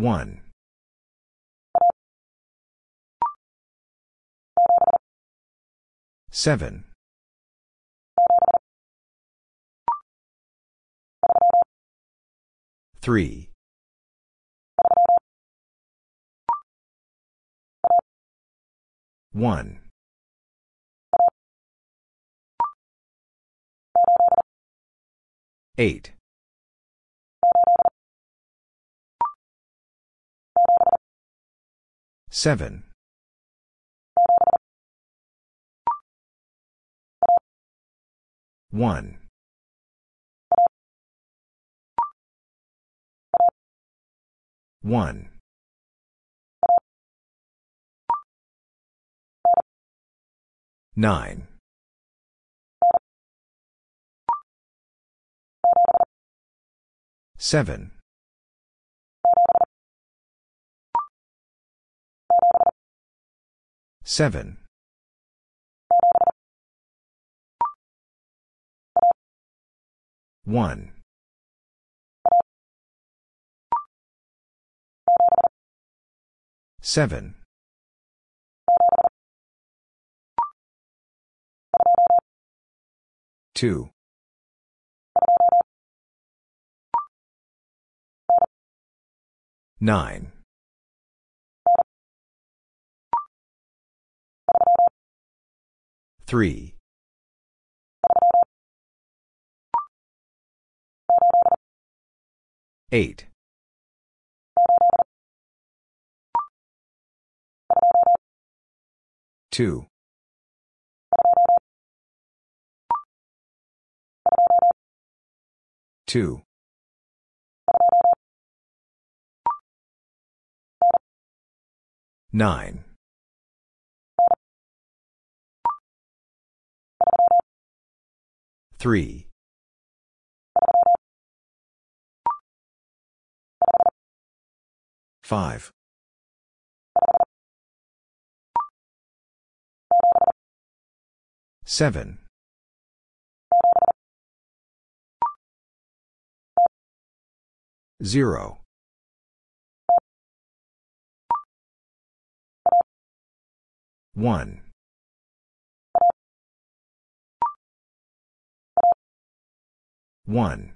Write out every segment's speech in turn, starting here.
1. 7. 3. 1. 8. 7. 1. 1. 9. 7. 7. 1. 7. 2. 9. 3. 8. 2. 2. 9. 3. 5. 7. 0. 1. 1.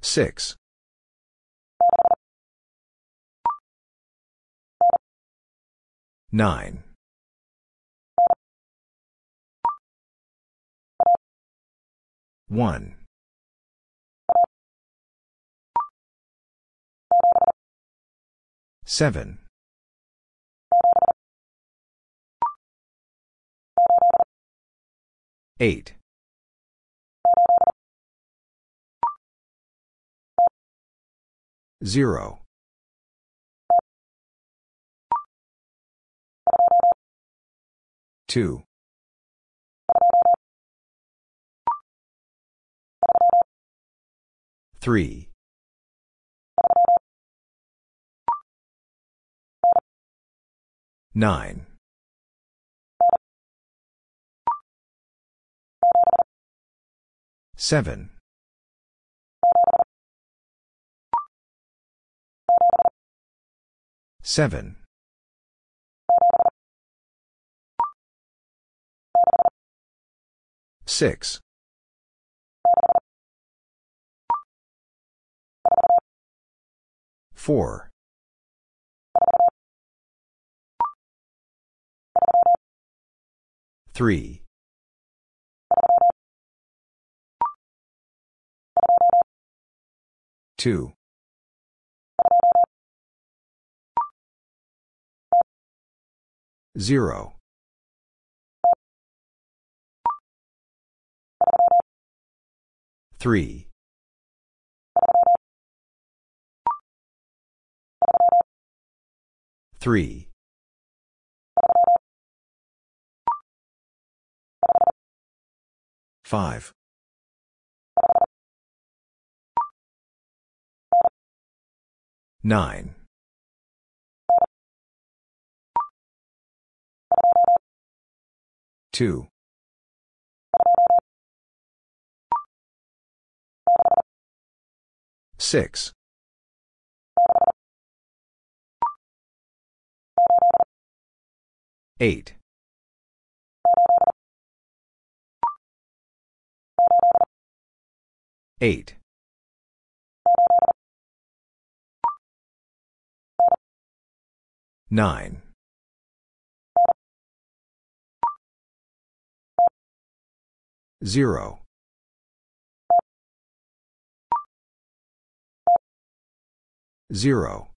6. 9. 1. 7. 8. 0. 2. 3. 9. 7. 7. 6. 4. 3. 2. 0. 3. 3. 5. 9. 2. Six. Eight. Eight. Nine. Zero. Zero.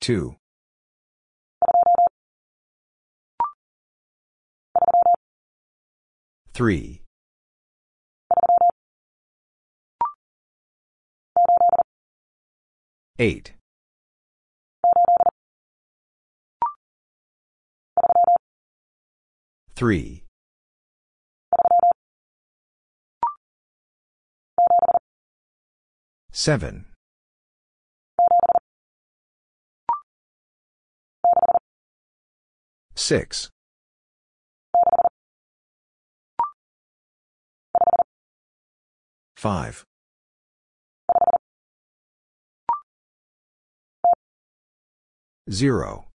Two. Three. Eight. Three. Seven. Six. Five. Zero.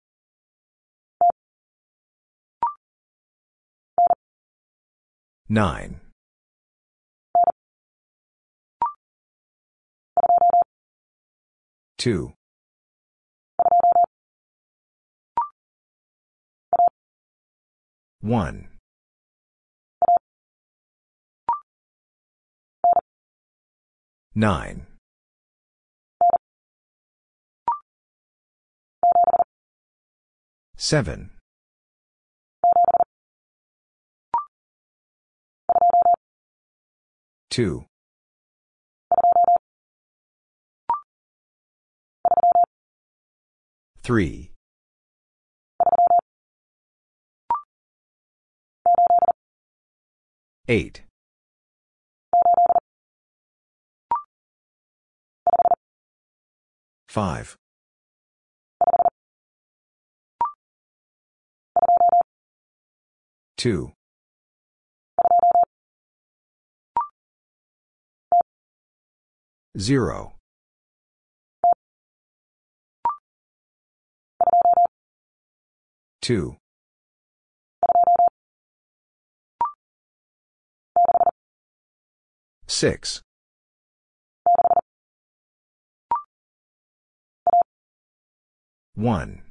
Nine. Two. One. Nine. Seven. Two. Three. Eight. Five. Two. Zero. Two. Six. One.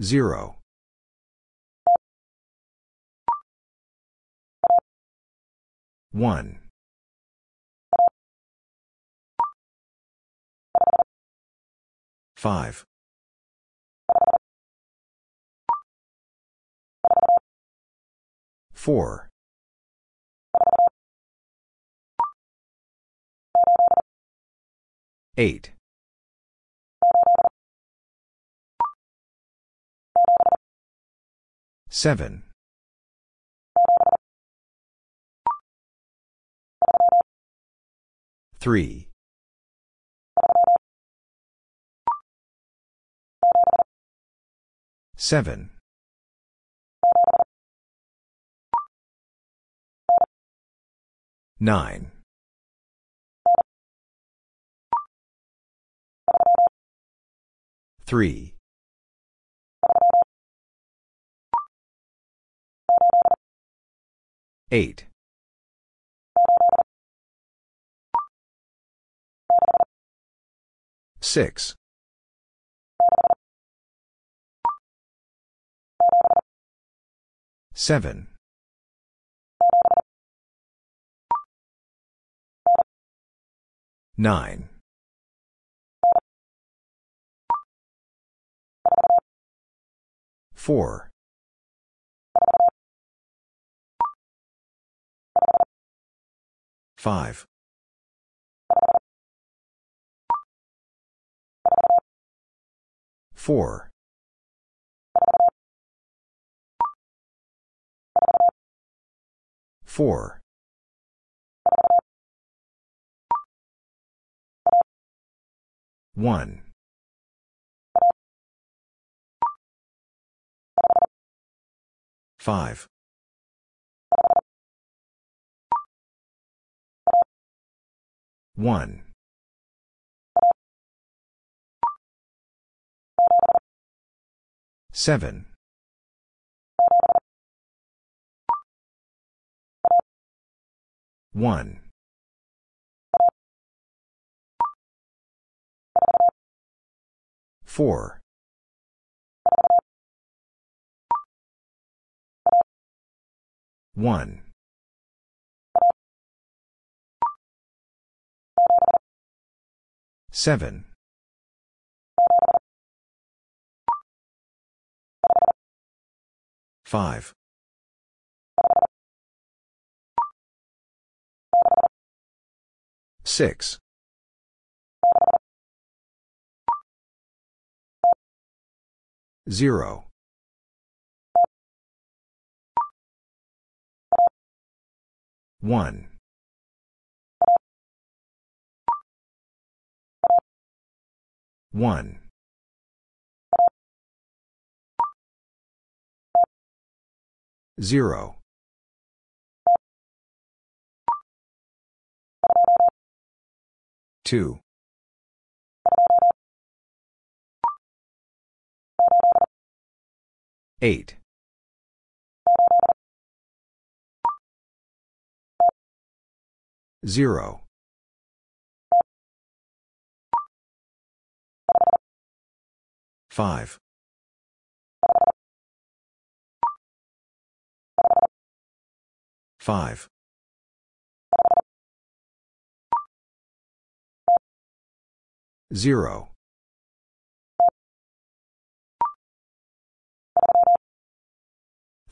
Zero. One. Five. Four. Eight. Seven. Three. Seven. Nine. Three. Eight. Six. Seven. Nine. Four. Five. Four. Four. One. 5. 1. 7. 1. 4. 1. 7. 5. 6. 0. 1. 1. 0. 2. 8. 0. 5. 5. 0.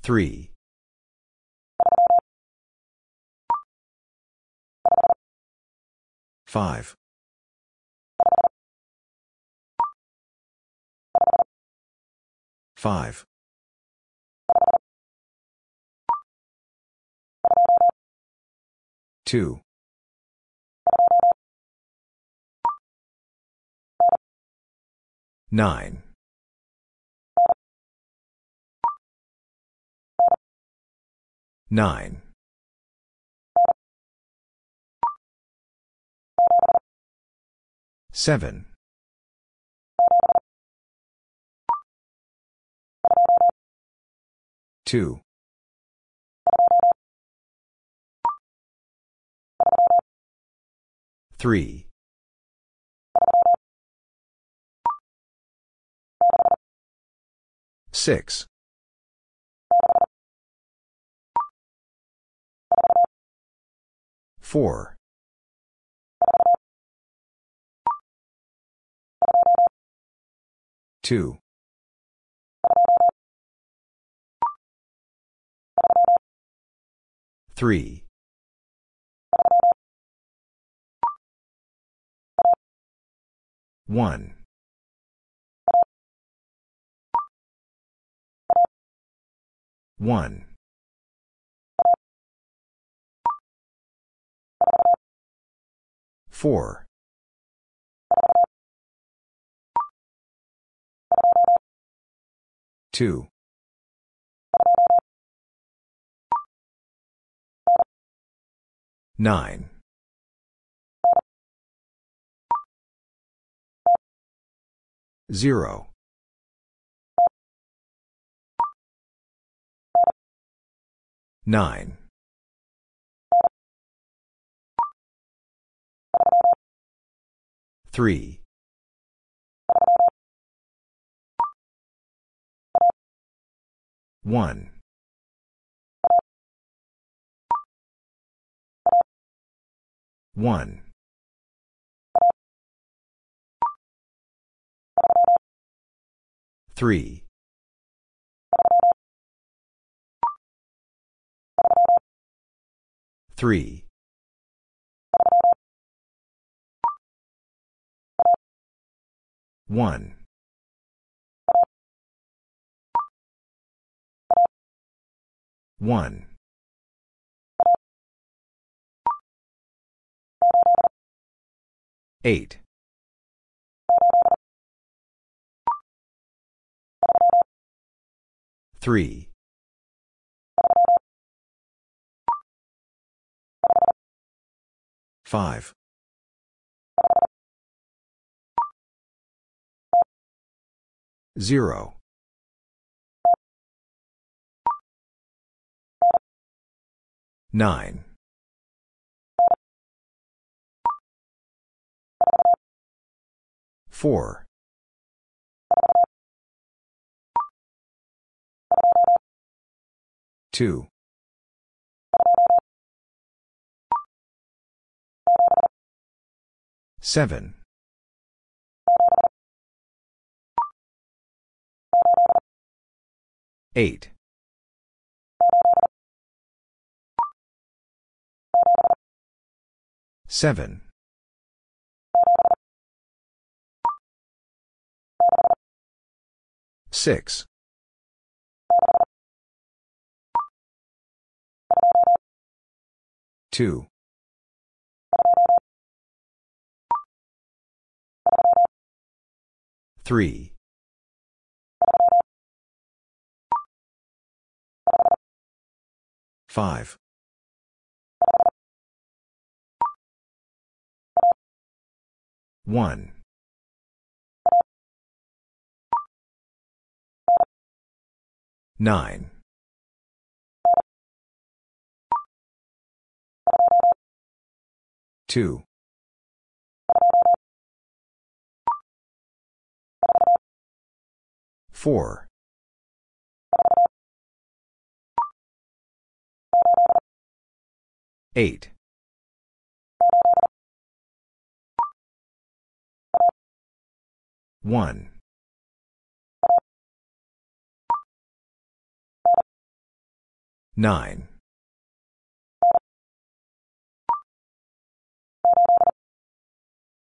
3. 5. 5. 2. 9. 9. 7. 2. 3. 6. 4. 2. 3. 1. 1. 4. 2. 9. 0. 9. 3. 1. 1. 3. 3. 1. 1. Eight. Three. Five. Zero. Nine. Four. Two. Seven. Eight. Seven. Six. Two. Three. Five. One. Nine. Two. Four. Eight. One. Nine.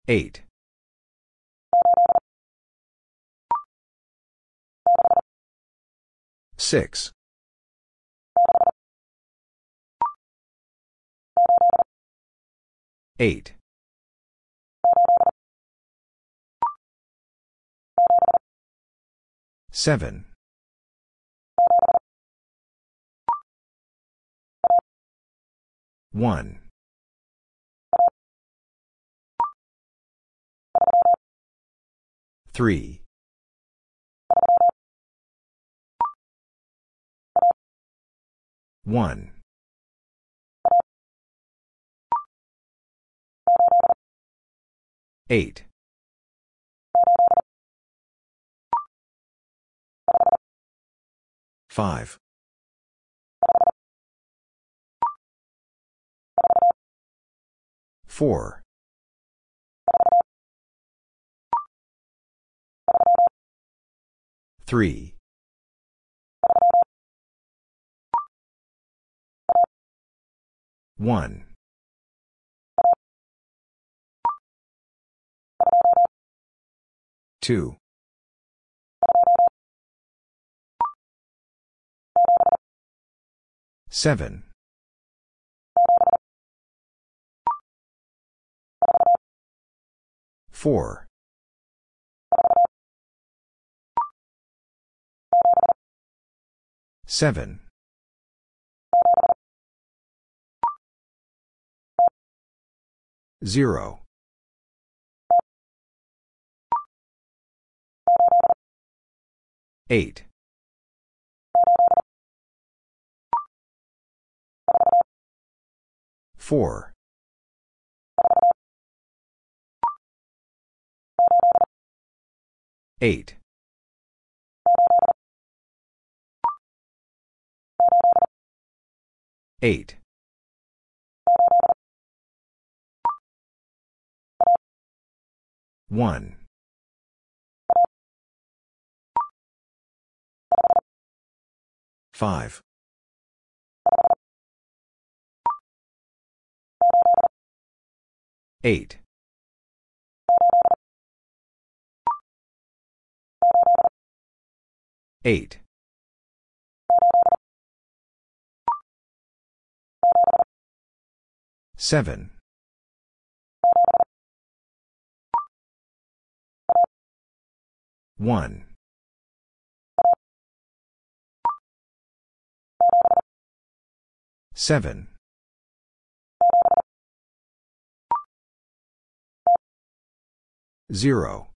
Eight. Six. Eight. Seven. One. Three. One. Eight. Five. Four. Three. One. Two. Seven. Four. Seven. Zero. Eight. Four. Eight. Eight. One. Five. Eight. 8. 7. 1. 7. 0.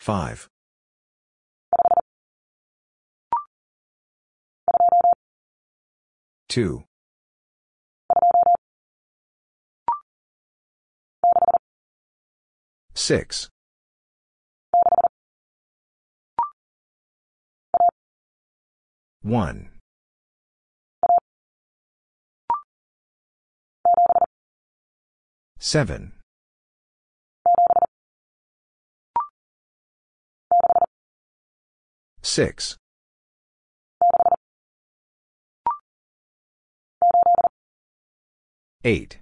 Five. Two. Six. One. Seven. Six. Eight.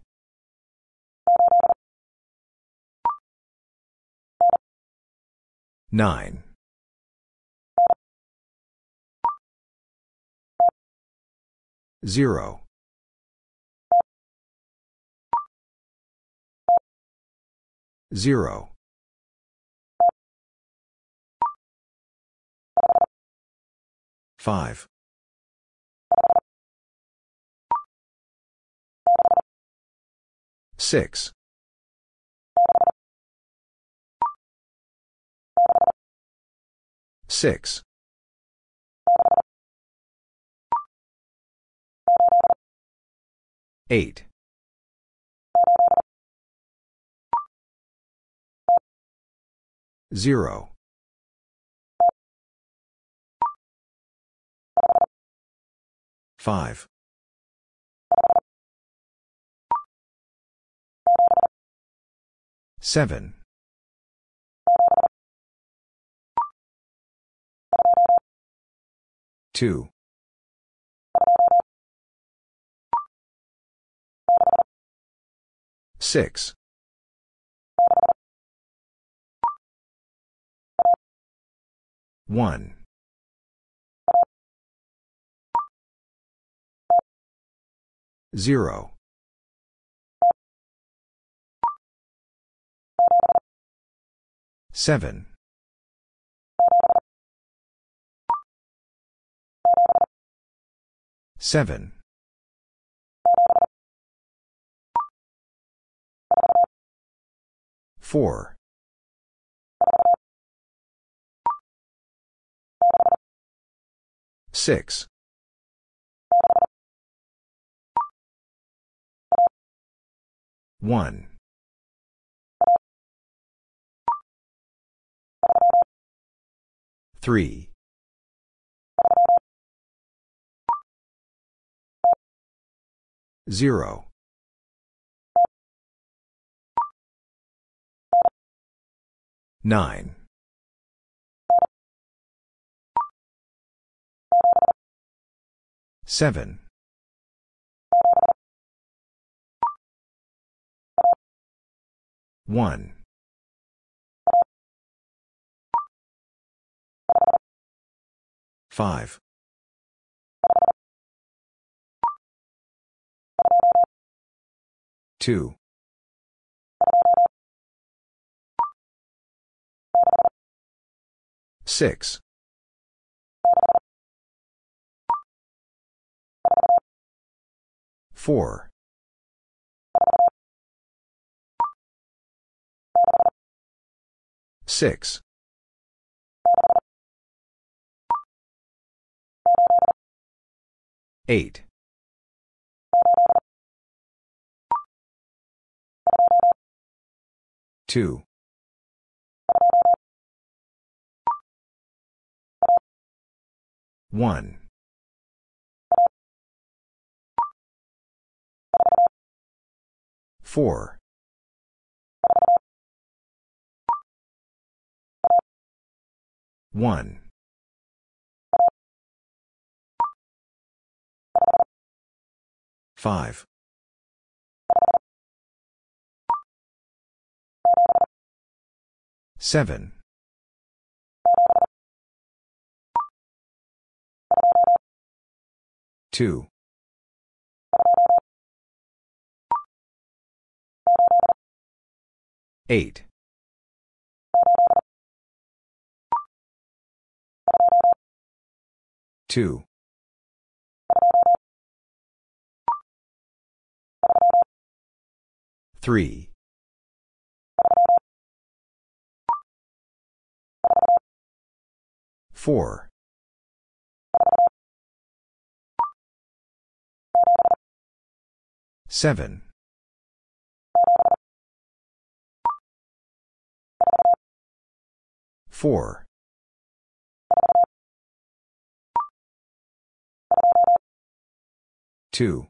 Nine. Zero. Zero. Five. Six. Six. Eight. Zero. Five. Seven. Two. Six. One. Zero. Seven. Seven. Four. Six. One. Three. Zero. Nine. Seven. One. Five. Two. Six. Four. Six. Eight. Two. One. Four. One. Five. Seven. Two. Eight. Two. 3. 4. 7. 4. 2.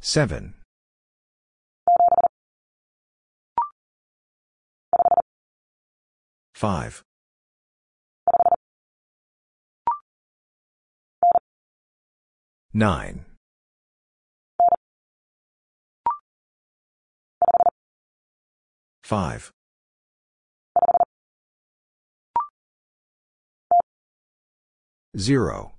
7. 5. 9. 5. 0.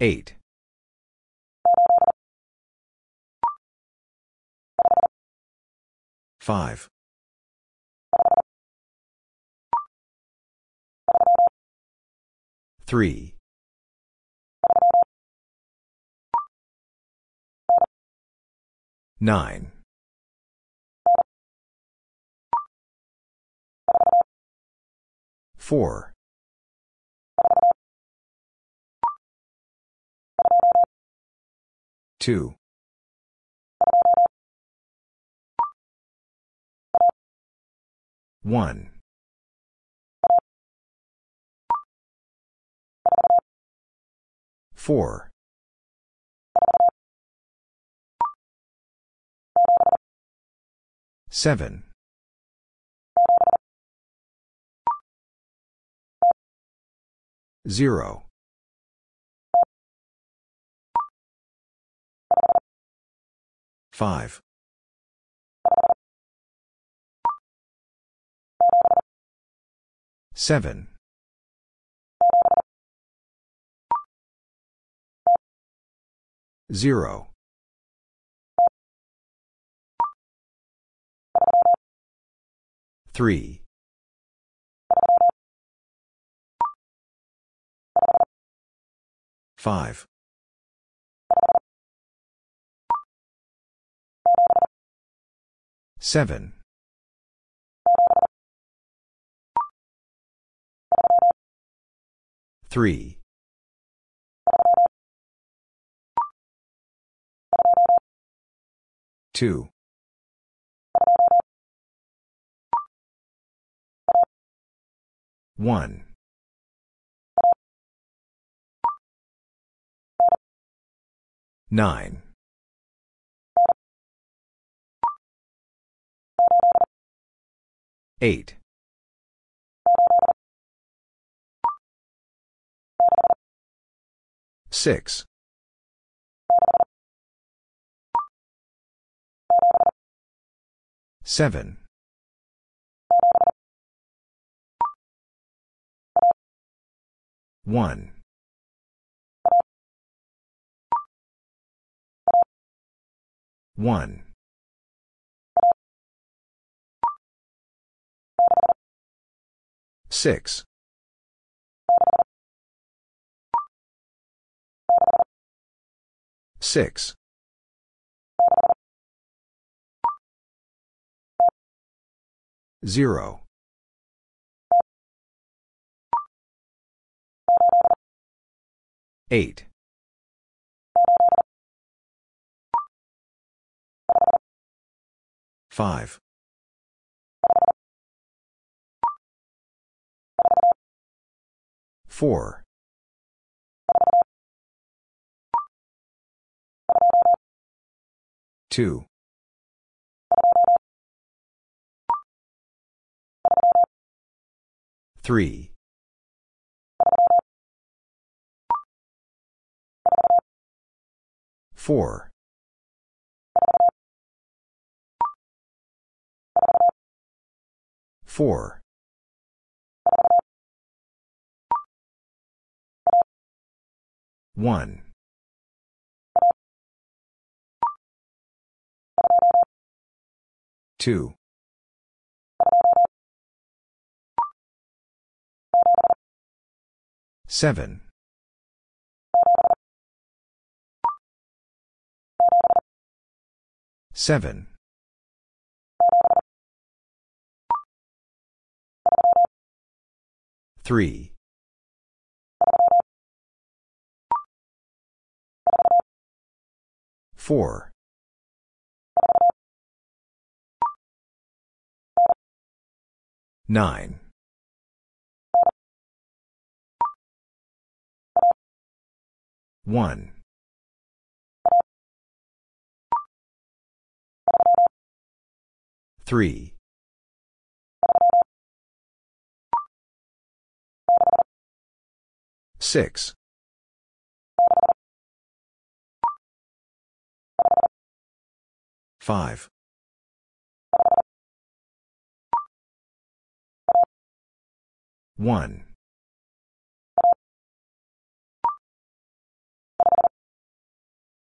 8. 5. 3. 9. 4. 2. 1. 4. 7. 0. 5. 7. 0. 3. 5. 7. 3. 2. 1. 9. 8. 6. 7. 1. 1. 6. 6. 0. 8. 5. 4. 2. 3. 4. 4. 1. 2. Seven. Seven. Three. Four. Nine. One. Three. Six. Five. One.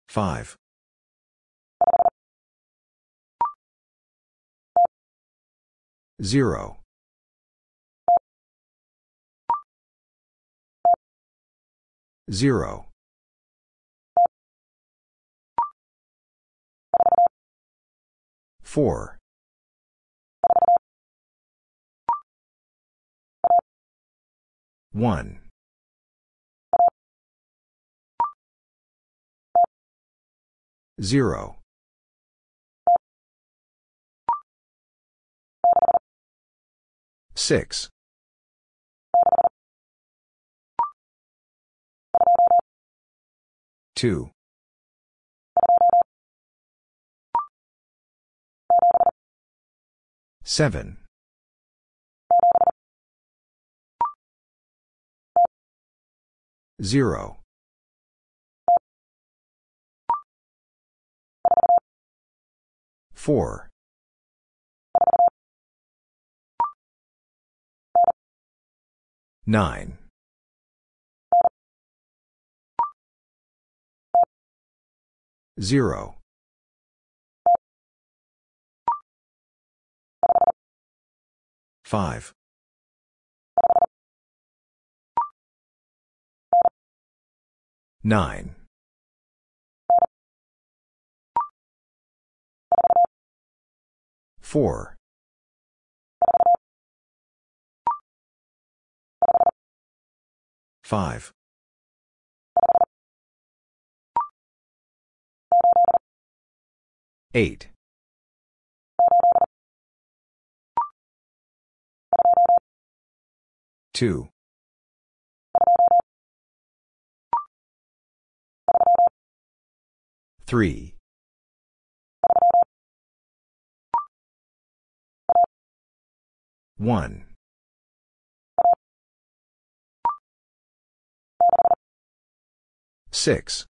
Five. Zero. Zero. Four. One. Zero. Six. Two. Seven. Zero. Four. Nine. Zero. Five. Nine. Four. Five. Eight. Two. Three. One. Six.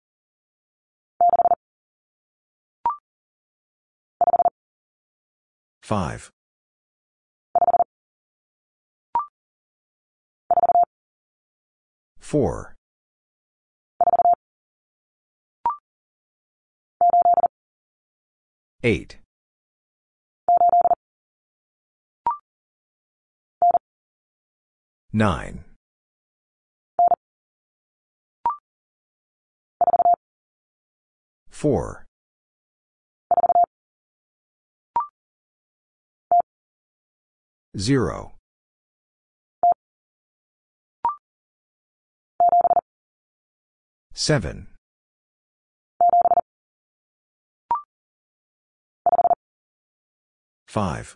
Five. Four. Eight. Nine. Four. Zero. Seven. Five.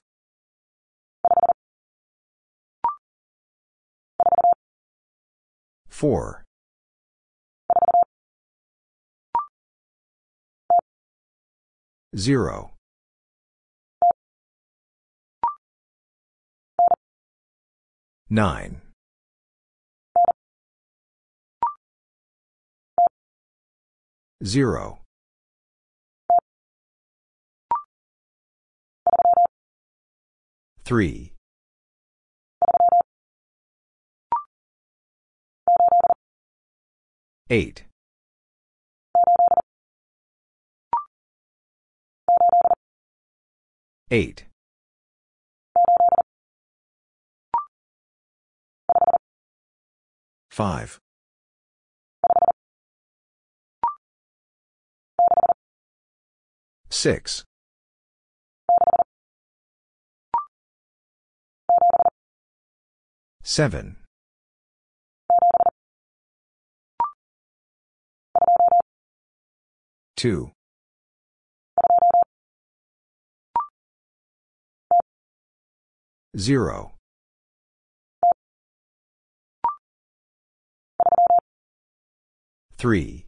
Four. Zero. Nine. Zero. Three. Eight. Eight. 5. 6. 7. 2. 0. 3.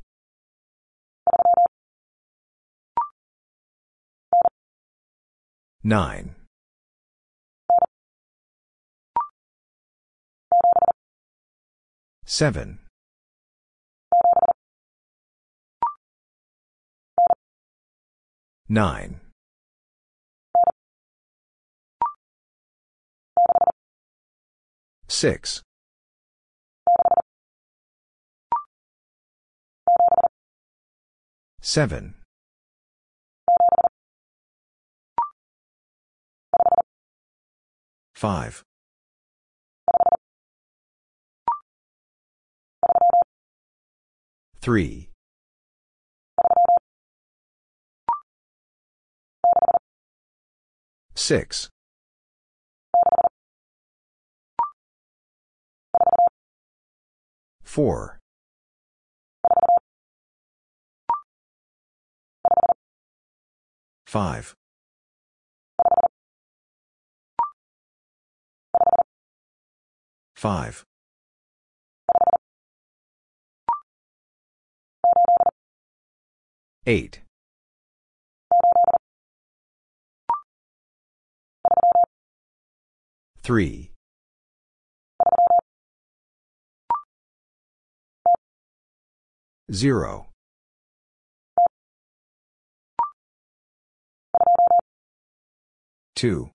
9. 7. 9. 6. 7. 5. 3. 6. 4. 5. 5. 8. 3. 0. 2.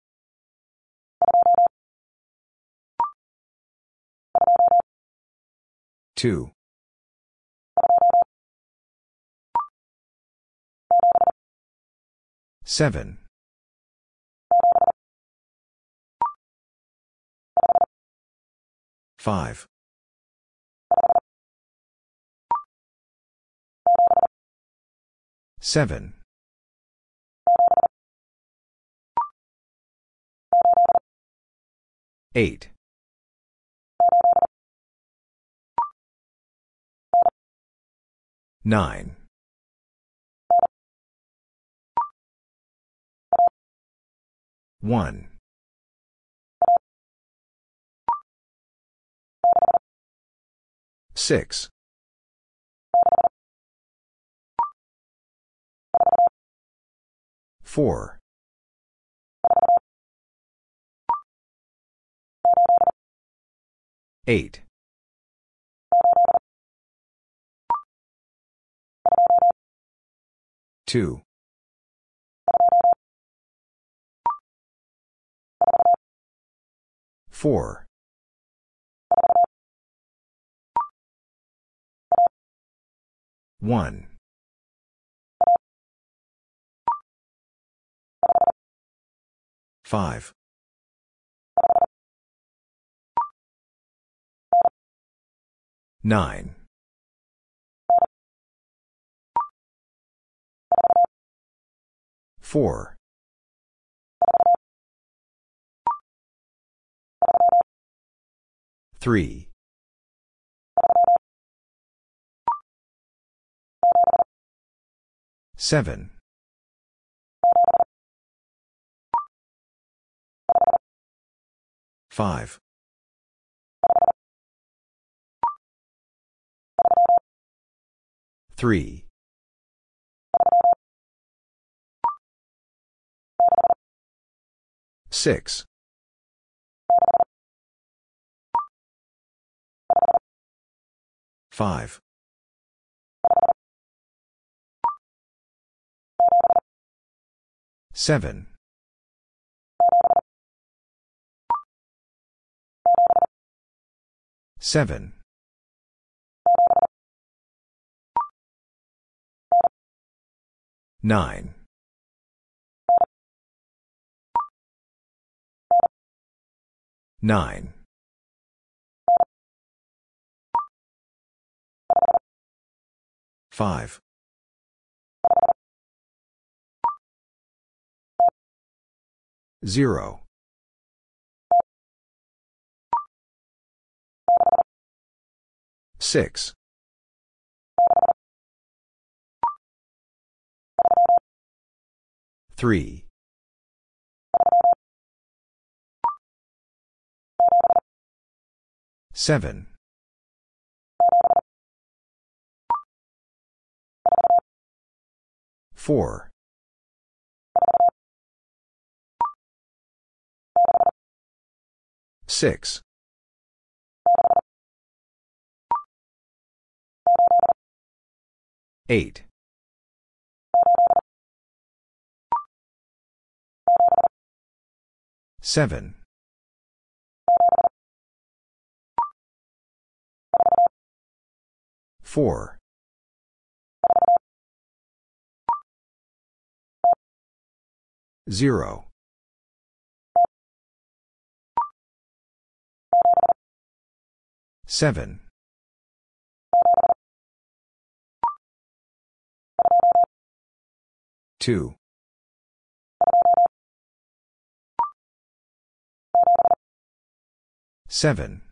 2. 7. 5. 7. 8. 9. 1. 6. 4. 8. 2. 4. 1. 5. 9. 4. 3. 7. 5. 3. 6. 5. 7. 7. 9. 9. 5. 0. 6. 3. 7. 4. 6. 8. 7. 4. 0. 7. 2. 7.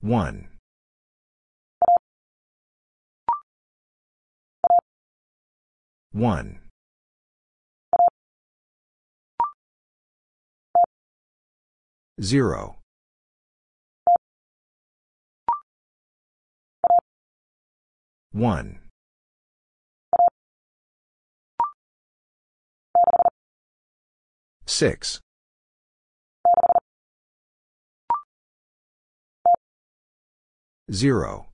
1. 1. 0. 1. 6. 0.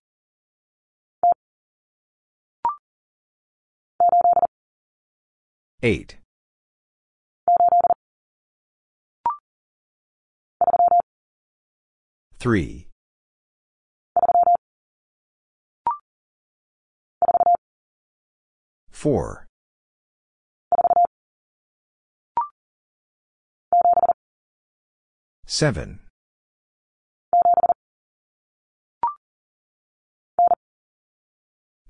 8. 3. 4. 7.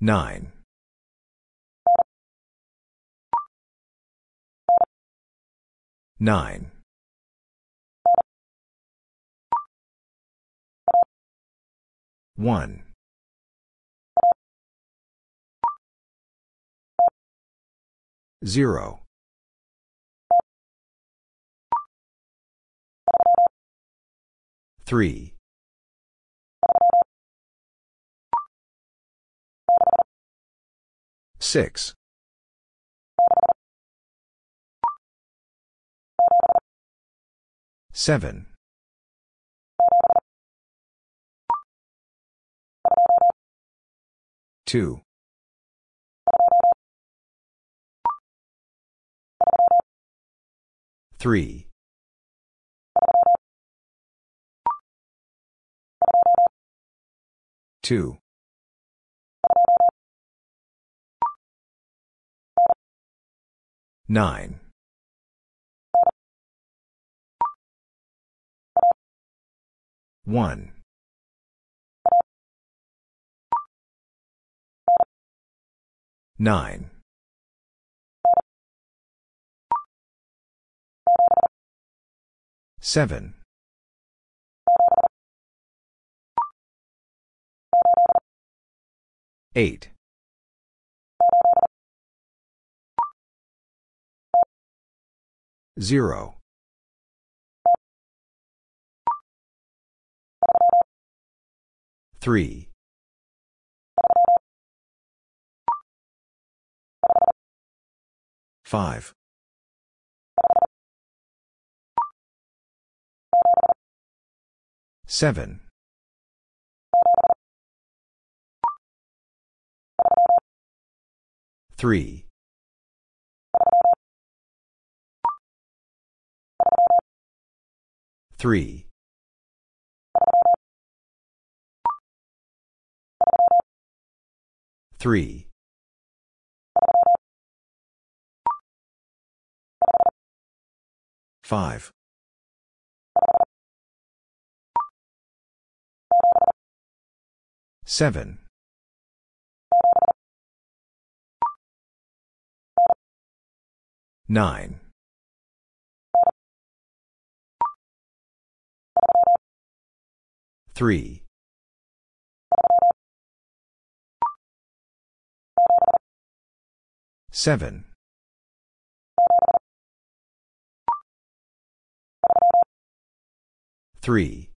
9. 9. 1. 0. 3. 6. 7. 2. 3. 2. 9. 1. 9. 7. 8. 0. 3. 5. 7. 3. 3. 3. 5. Seven. Nine. Three. Seven. Three.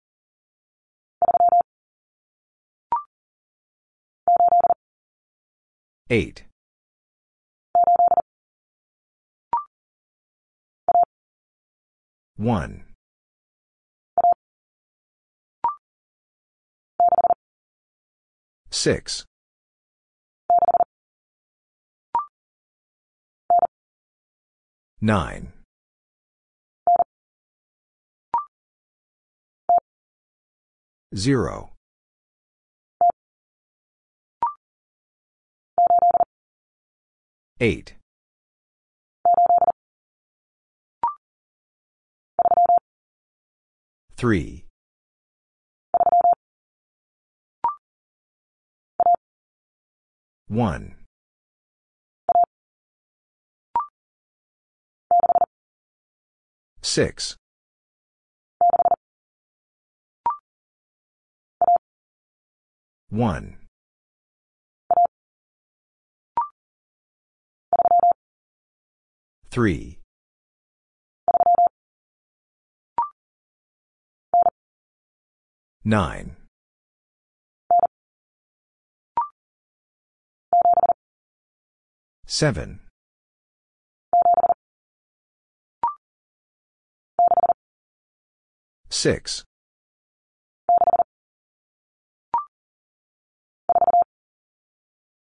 Eight. One. Six. Nine. Zero. Eight. Three. One. Six. One. Three. Nine. Seven. Six.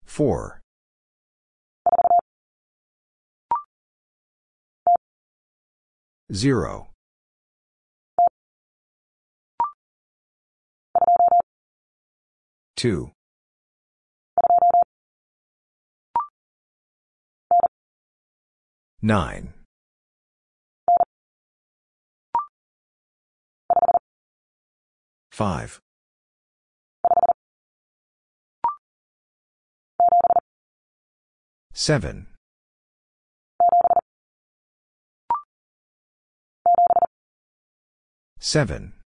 Four. Zero. Two. Nine. Five. Seven. Seven.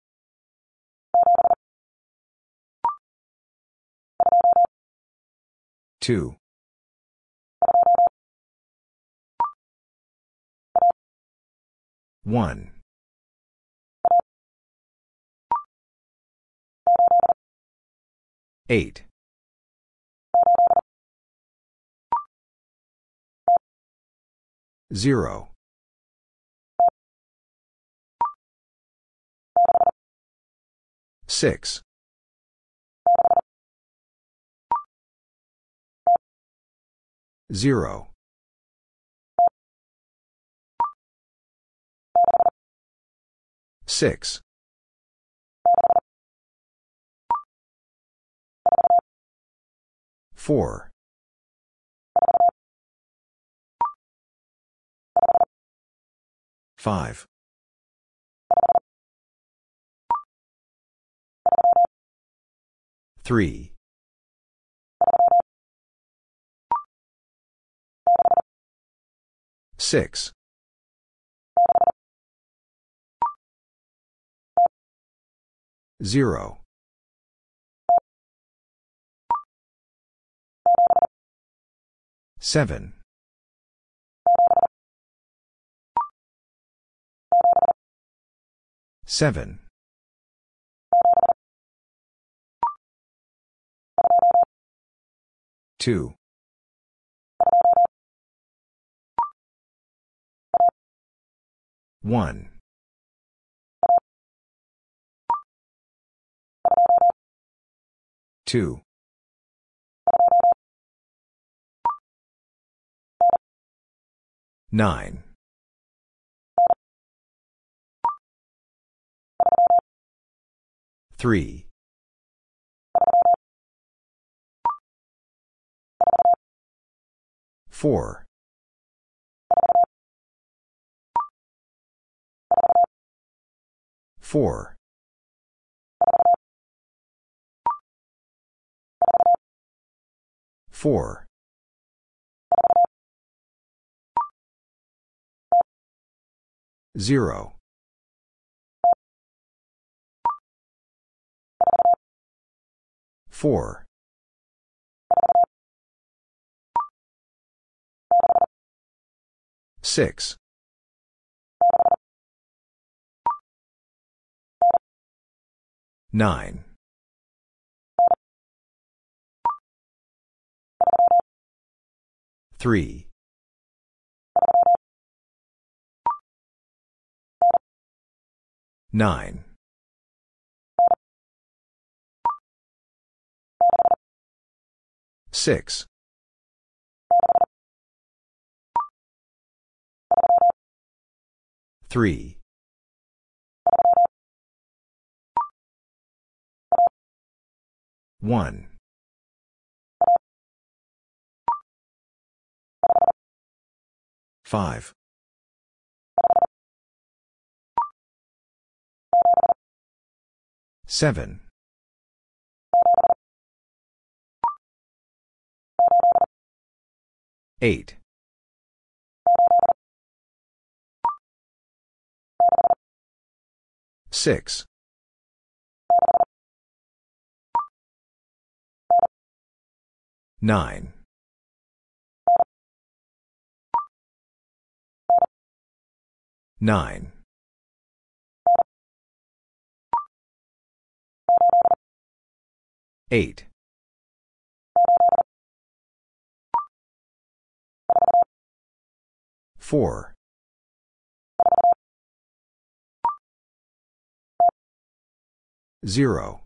Two. One. Eight. Zero. Six. Zero. Six. Four. Five. Three. Six. Zero. Seven. Seven. Two. One. Two. Nine. Three. Four. Four. Four. Zero. Four. Six. Nine. Three. Nine. Six. Three. One. Five. Seven. Eight. Six. Nine. Nine. Eight. Four. Zero.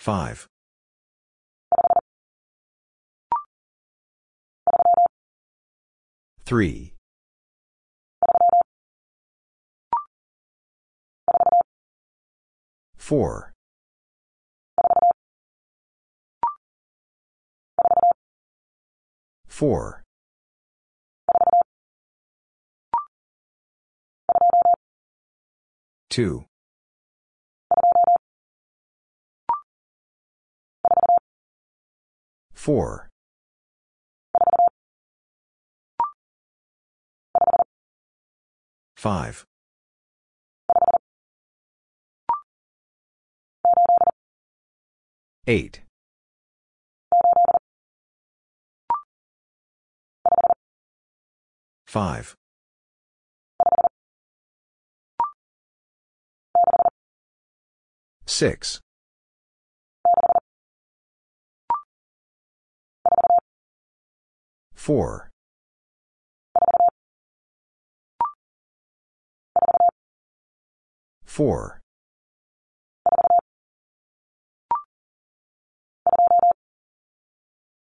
Five. Three. Four. Four. Two. Four. Five. Eight. Five. Six. Four. Four.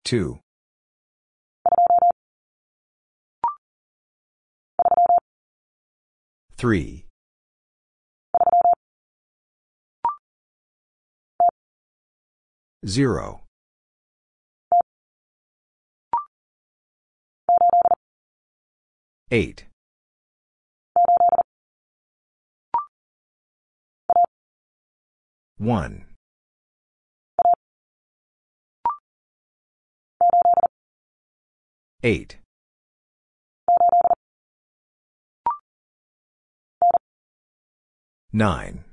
Two. Three. Zero. Eight. One. Eight. Nine.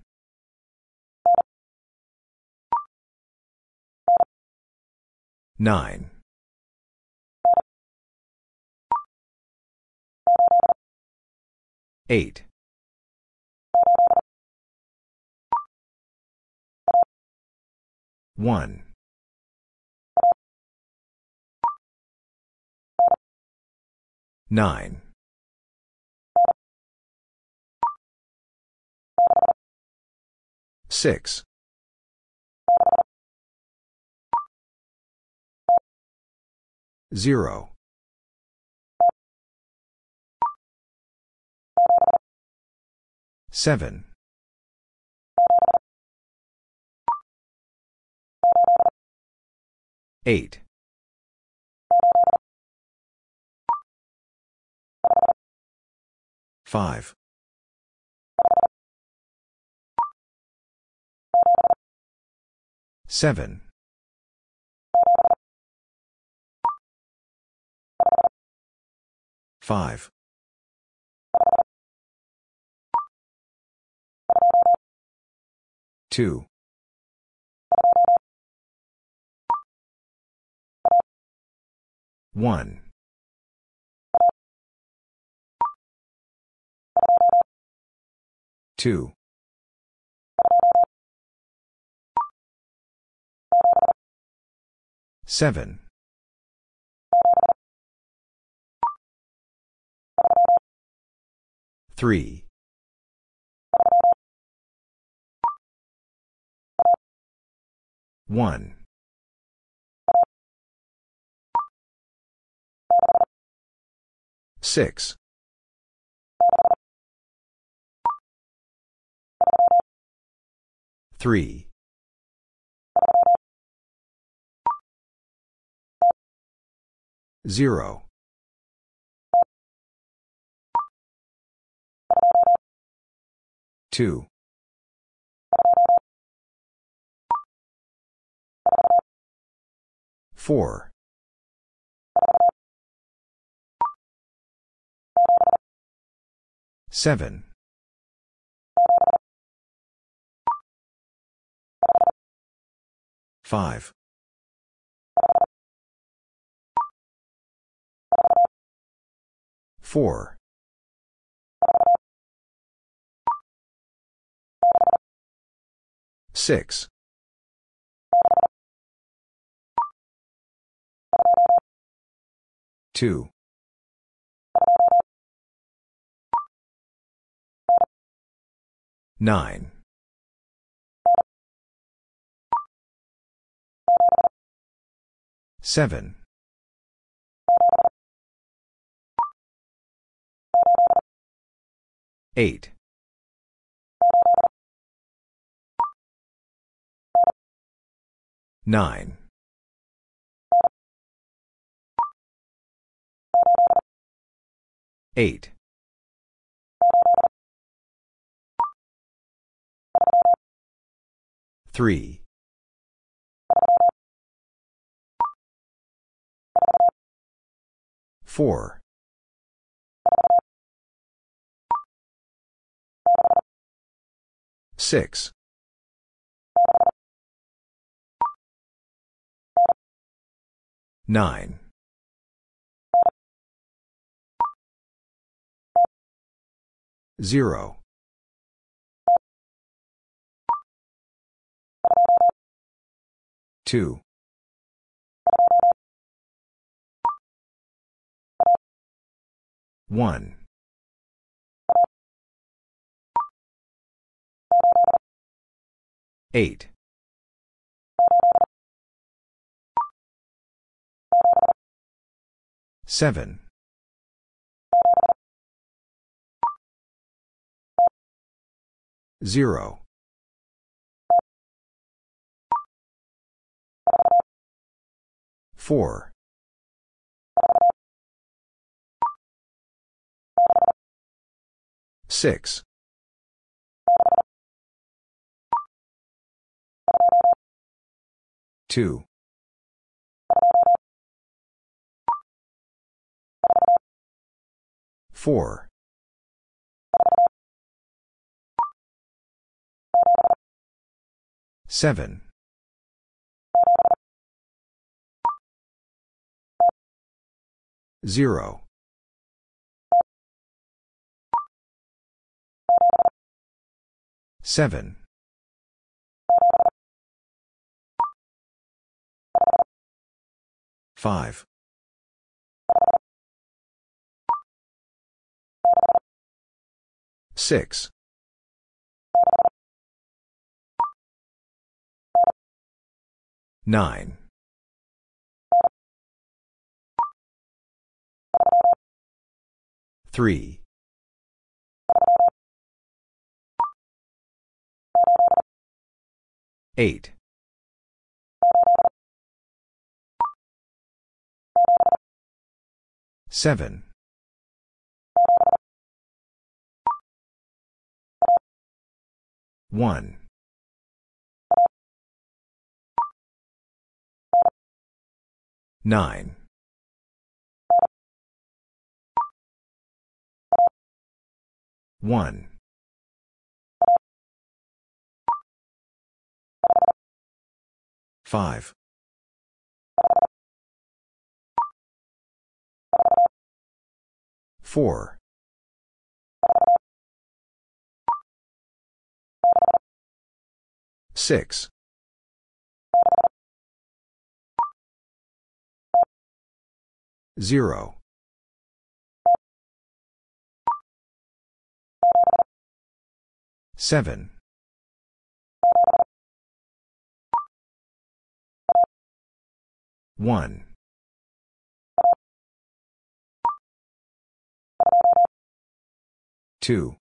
Nine. Eight. One. Nine. Six. Zero. Seven. Eight. Five. Seven. Five. Two. One. Two. Seven. Three. One. Six. Three. Zero. Two. Four. Seven. Five. Four. Six. Two. Nine. Seven. Eight. Nine. Eight. Three. Four. Six. Nine. Zero. Two. One. Eight. Seven. Zero. Four. Six. Two. Four. Seven. Zero. Seven. Five. Six. Nine. Three. Eight. Seven. One. Nine. One. Five. Four. Six. Zero. Seven. One. Two.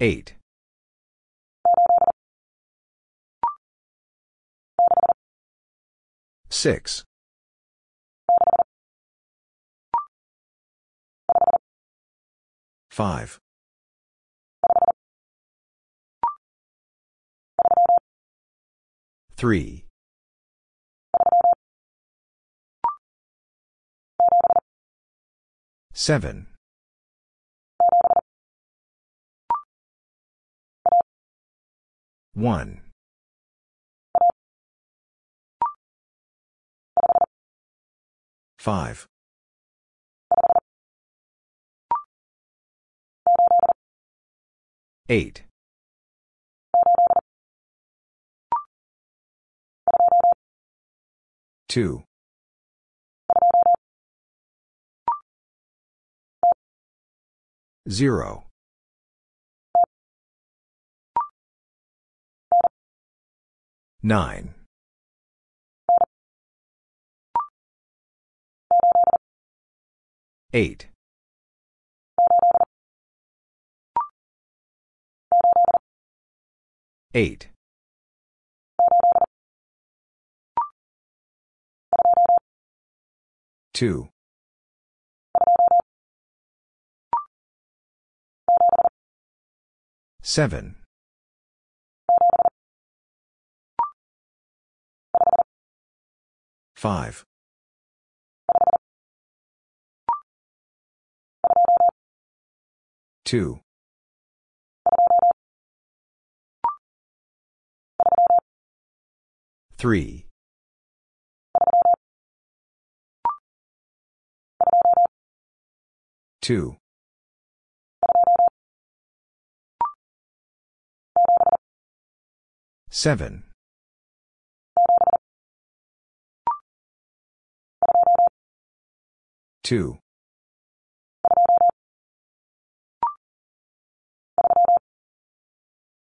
Eight. Six. Five. Three. Seven. One. Five. Eight. Two. Zero. Nine. Eight. Eight. Two. Seven. Five. Two. Three. Two. Seven. Two.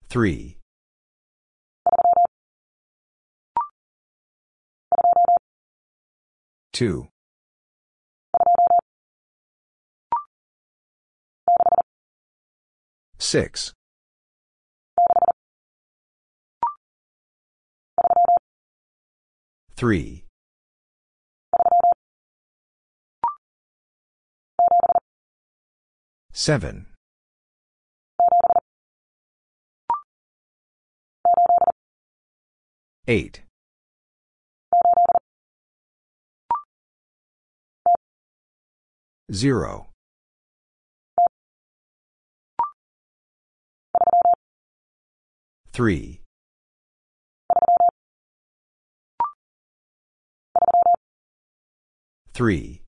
Three. Two. Six. Three. Seven. Eight. Zero. Three. Three.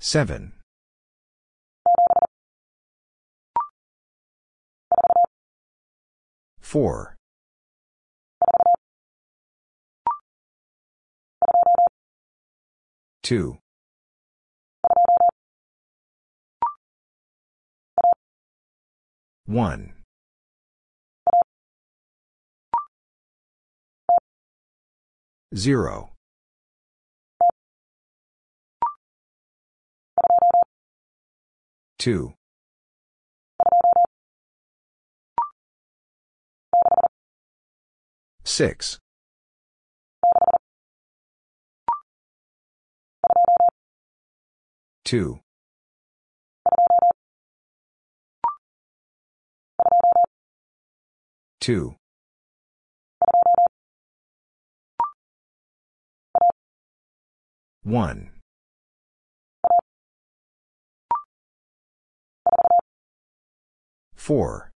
Seven. Four. Two. One. Zero. Two. 6. 2. 2. 1. 4.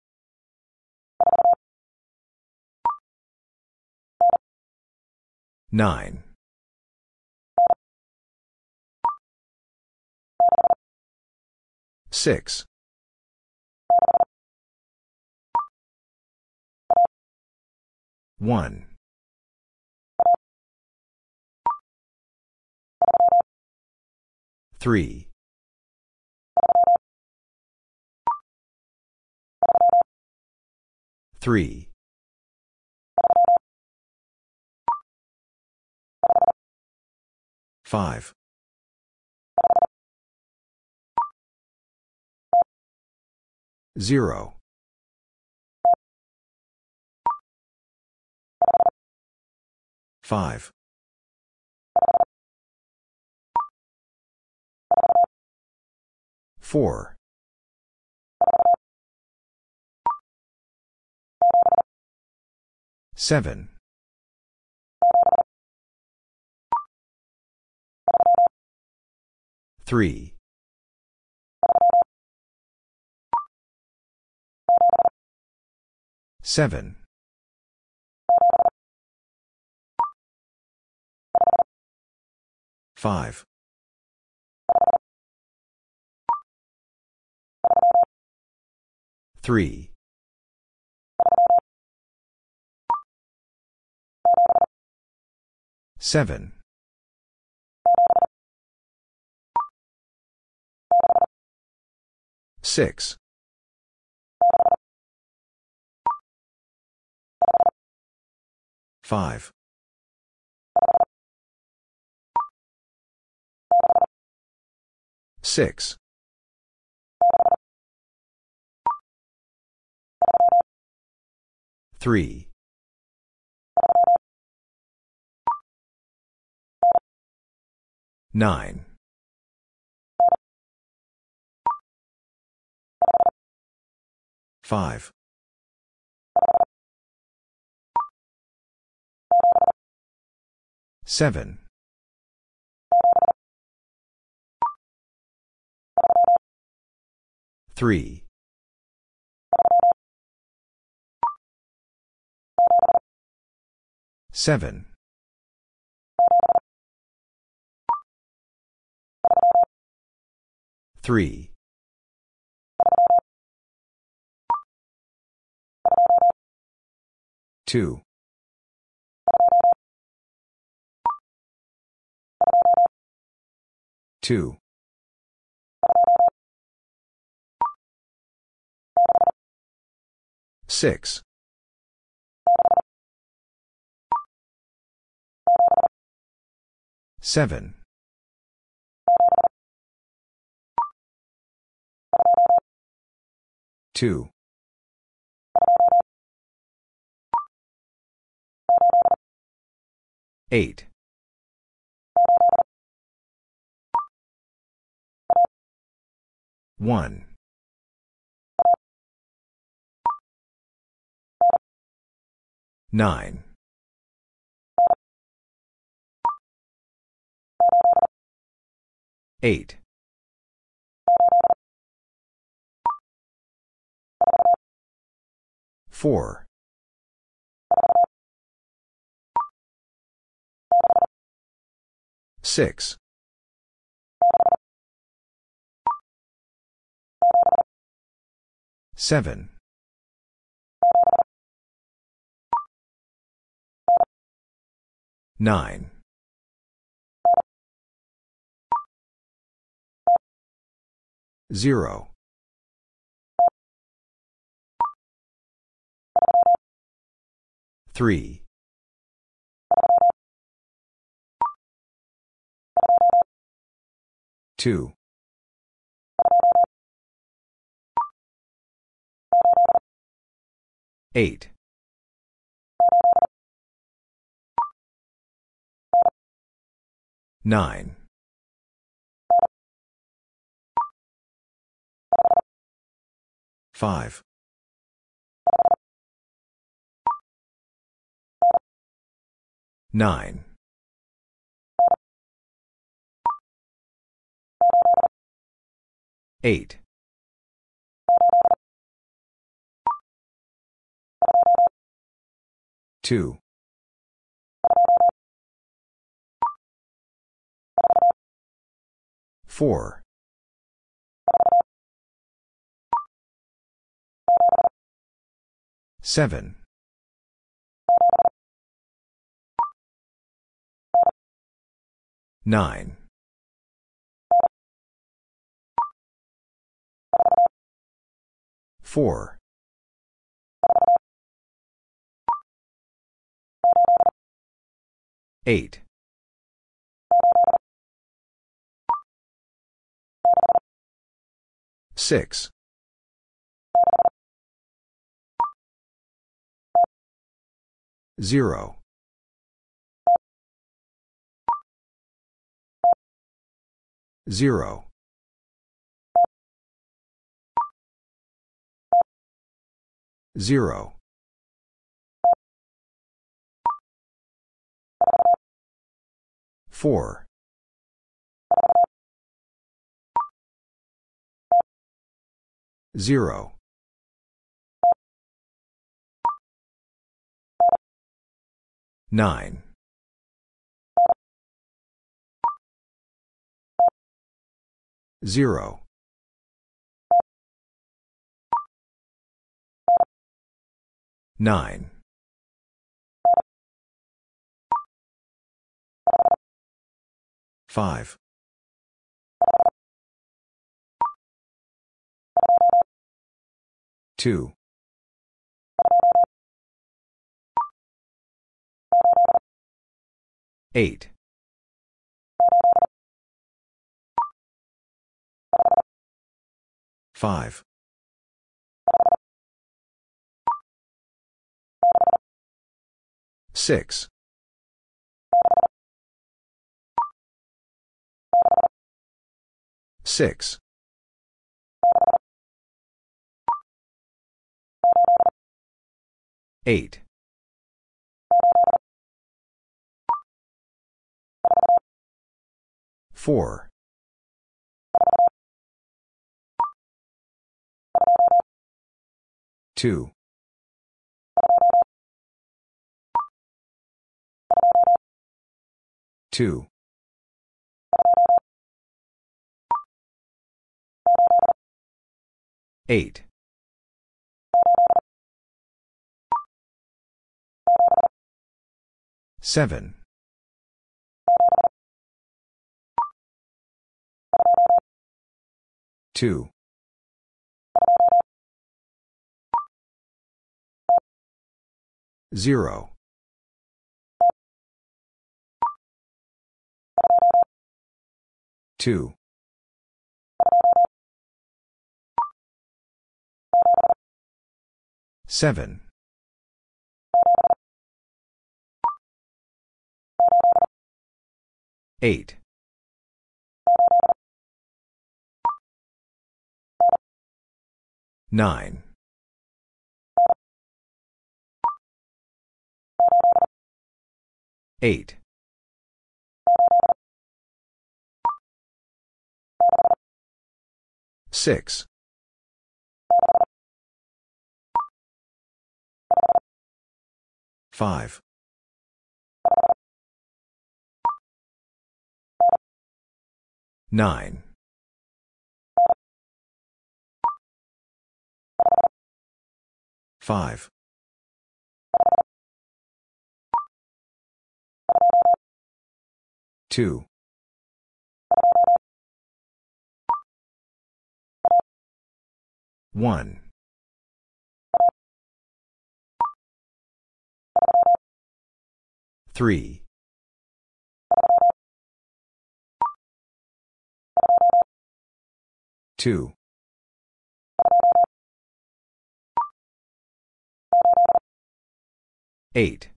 9. 6. 1. 3. 3. 5. 0. 5. 4. 7. 3. 7. 5. 3. 7. 6. 5. 6. 3. 9. 5. 7. 3. 7. 3. 2. 2. 6. 7. 2. 8. 1. 9. 8. 4. 6. 7. 9. 0. 3. 2. 8. 9. 5. 9. Eight. Two. Four. Seven. Nine. Four. Eight. Six. Zero. Zero. Zero. Four. Zero. Nine. Zero. Nine. Five. Two. Eight. Five. Six. Six. Eight. Four. Two. Two. Eight. Seven. Two. Zero. Two. Seven. Eight. Nine. Eight. Six. Five. Nine. Five. Two. One. Three. Two. Eight.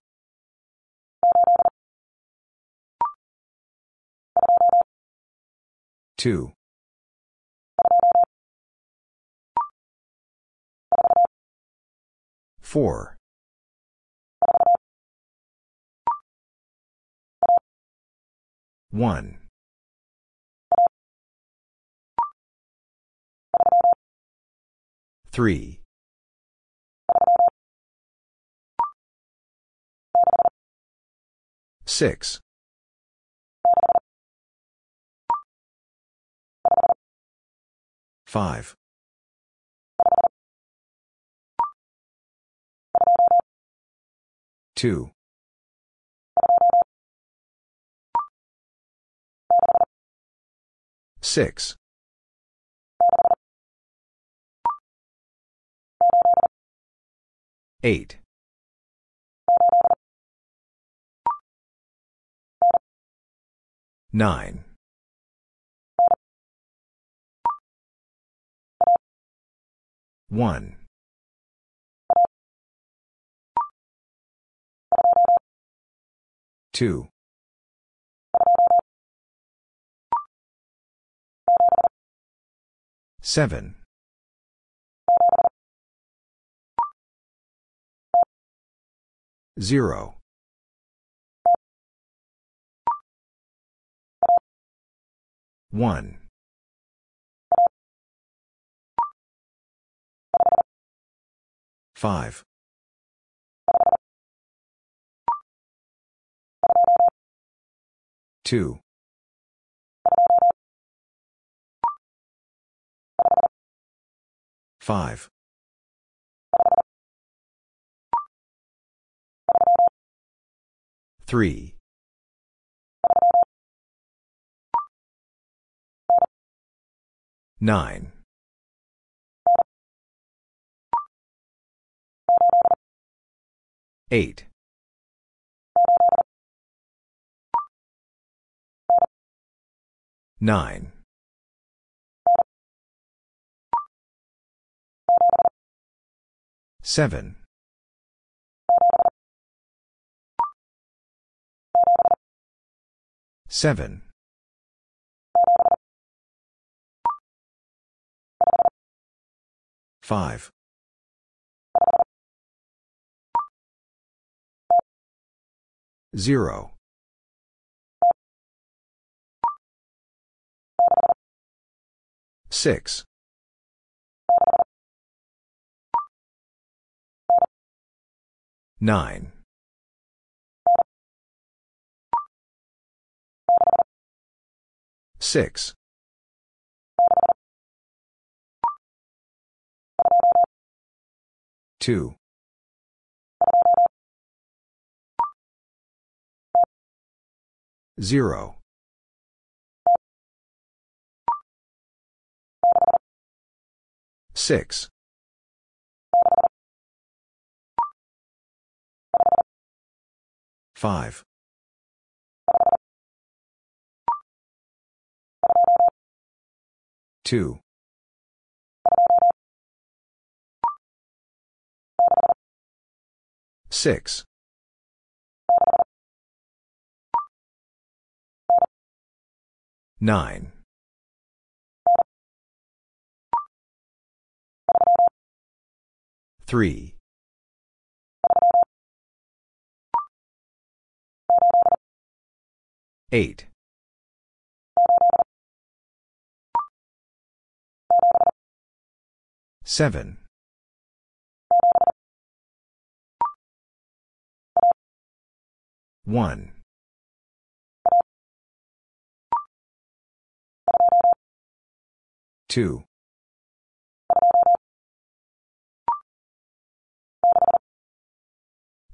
Two. Four. 1. 3. 6. 5. 2. 6. 8. 9. 1. 2. 7. 0. 1. 5. 2. 5. 3. 9. 8. 9. 7. 7. 5. 0. 6. 9. 6. 2. 0. 6. 5. 2. 6. 9. 3. 8. 7. 1. 2.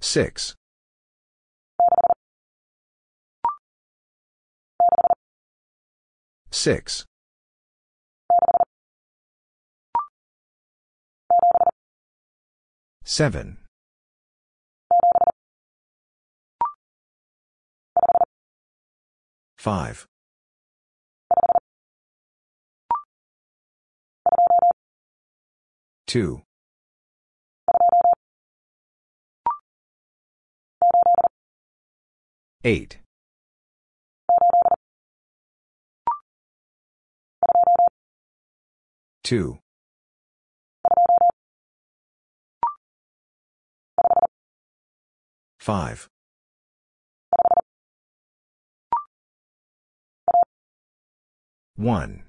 6. 6. 7. 5. 2. 8. 2. 5. 1.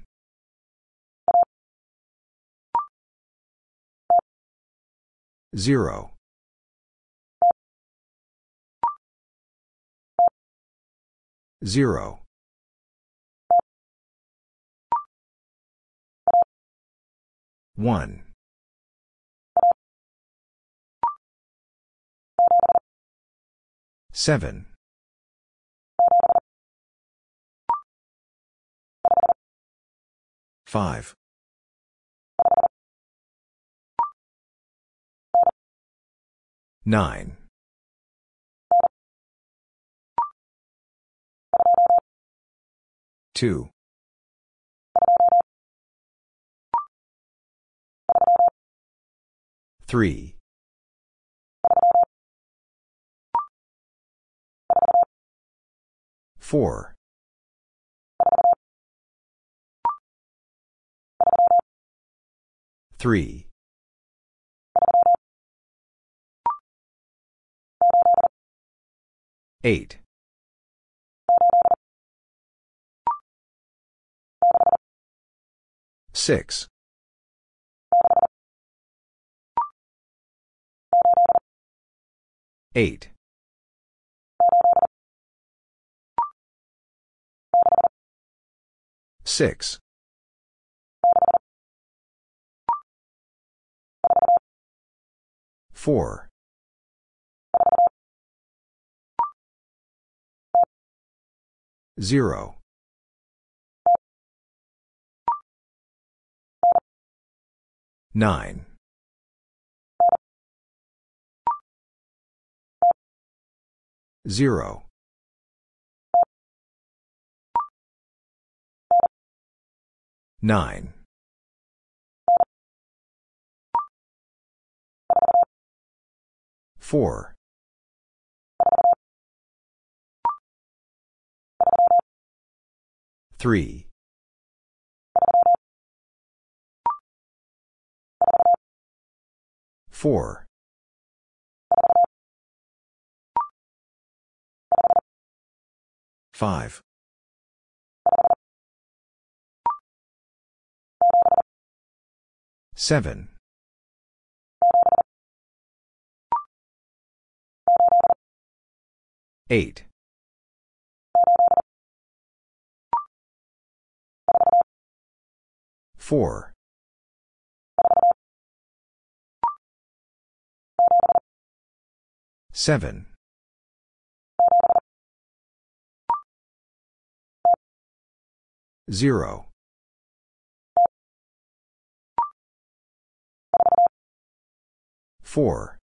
0. 0. 1. 7. 5. 9. 2. 3. 4. 3. 8. 6. 8. 6. 4. 0. 9. 0. 9. 4. 3. 4. 5. 7. 8. 4. 7. 0. 4.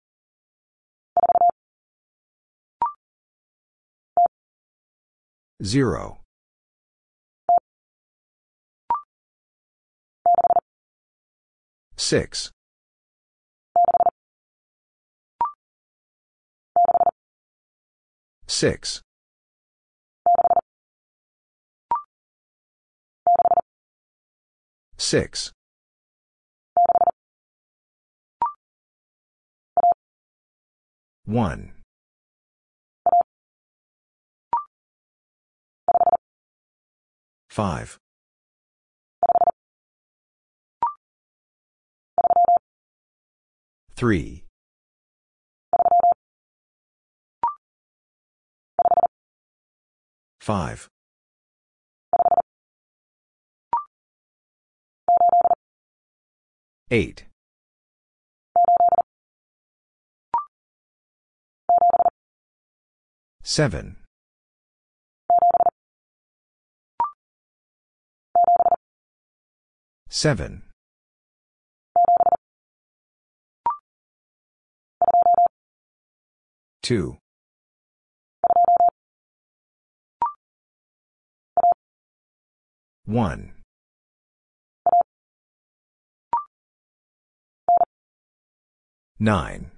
0. 6. 6. 6. 1. 5. 3. 5. 8. 7. 7. 2. 1. 9.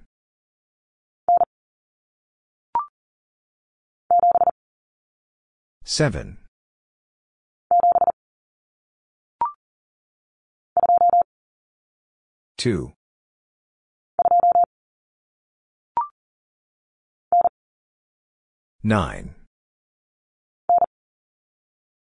7. 2. 9.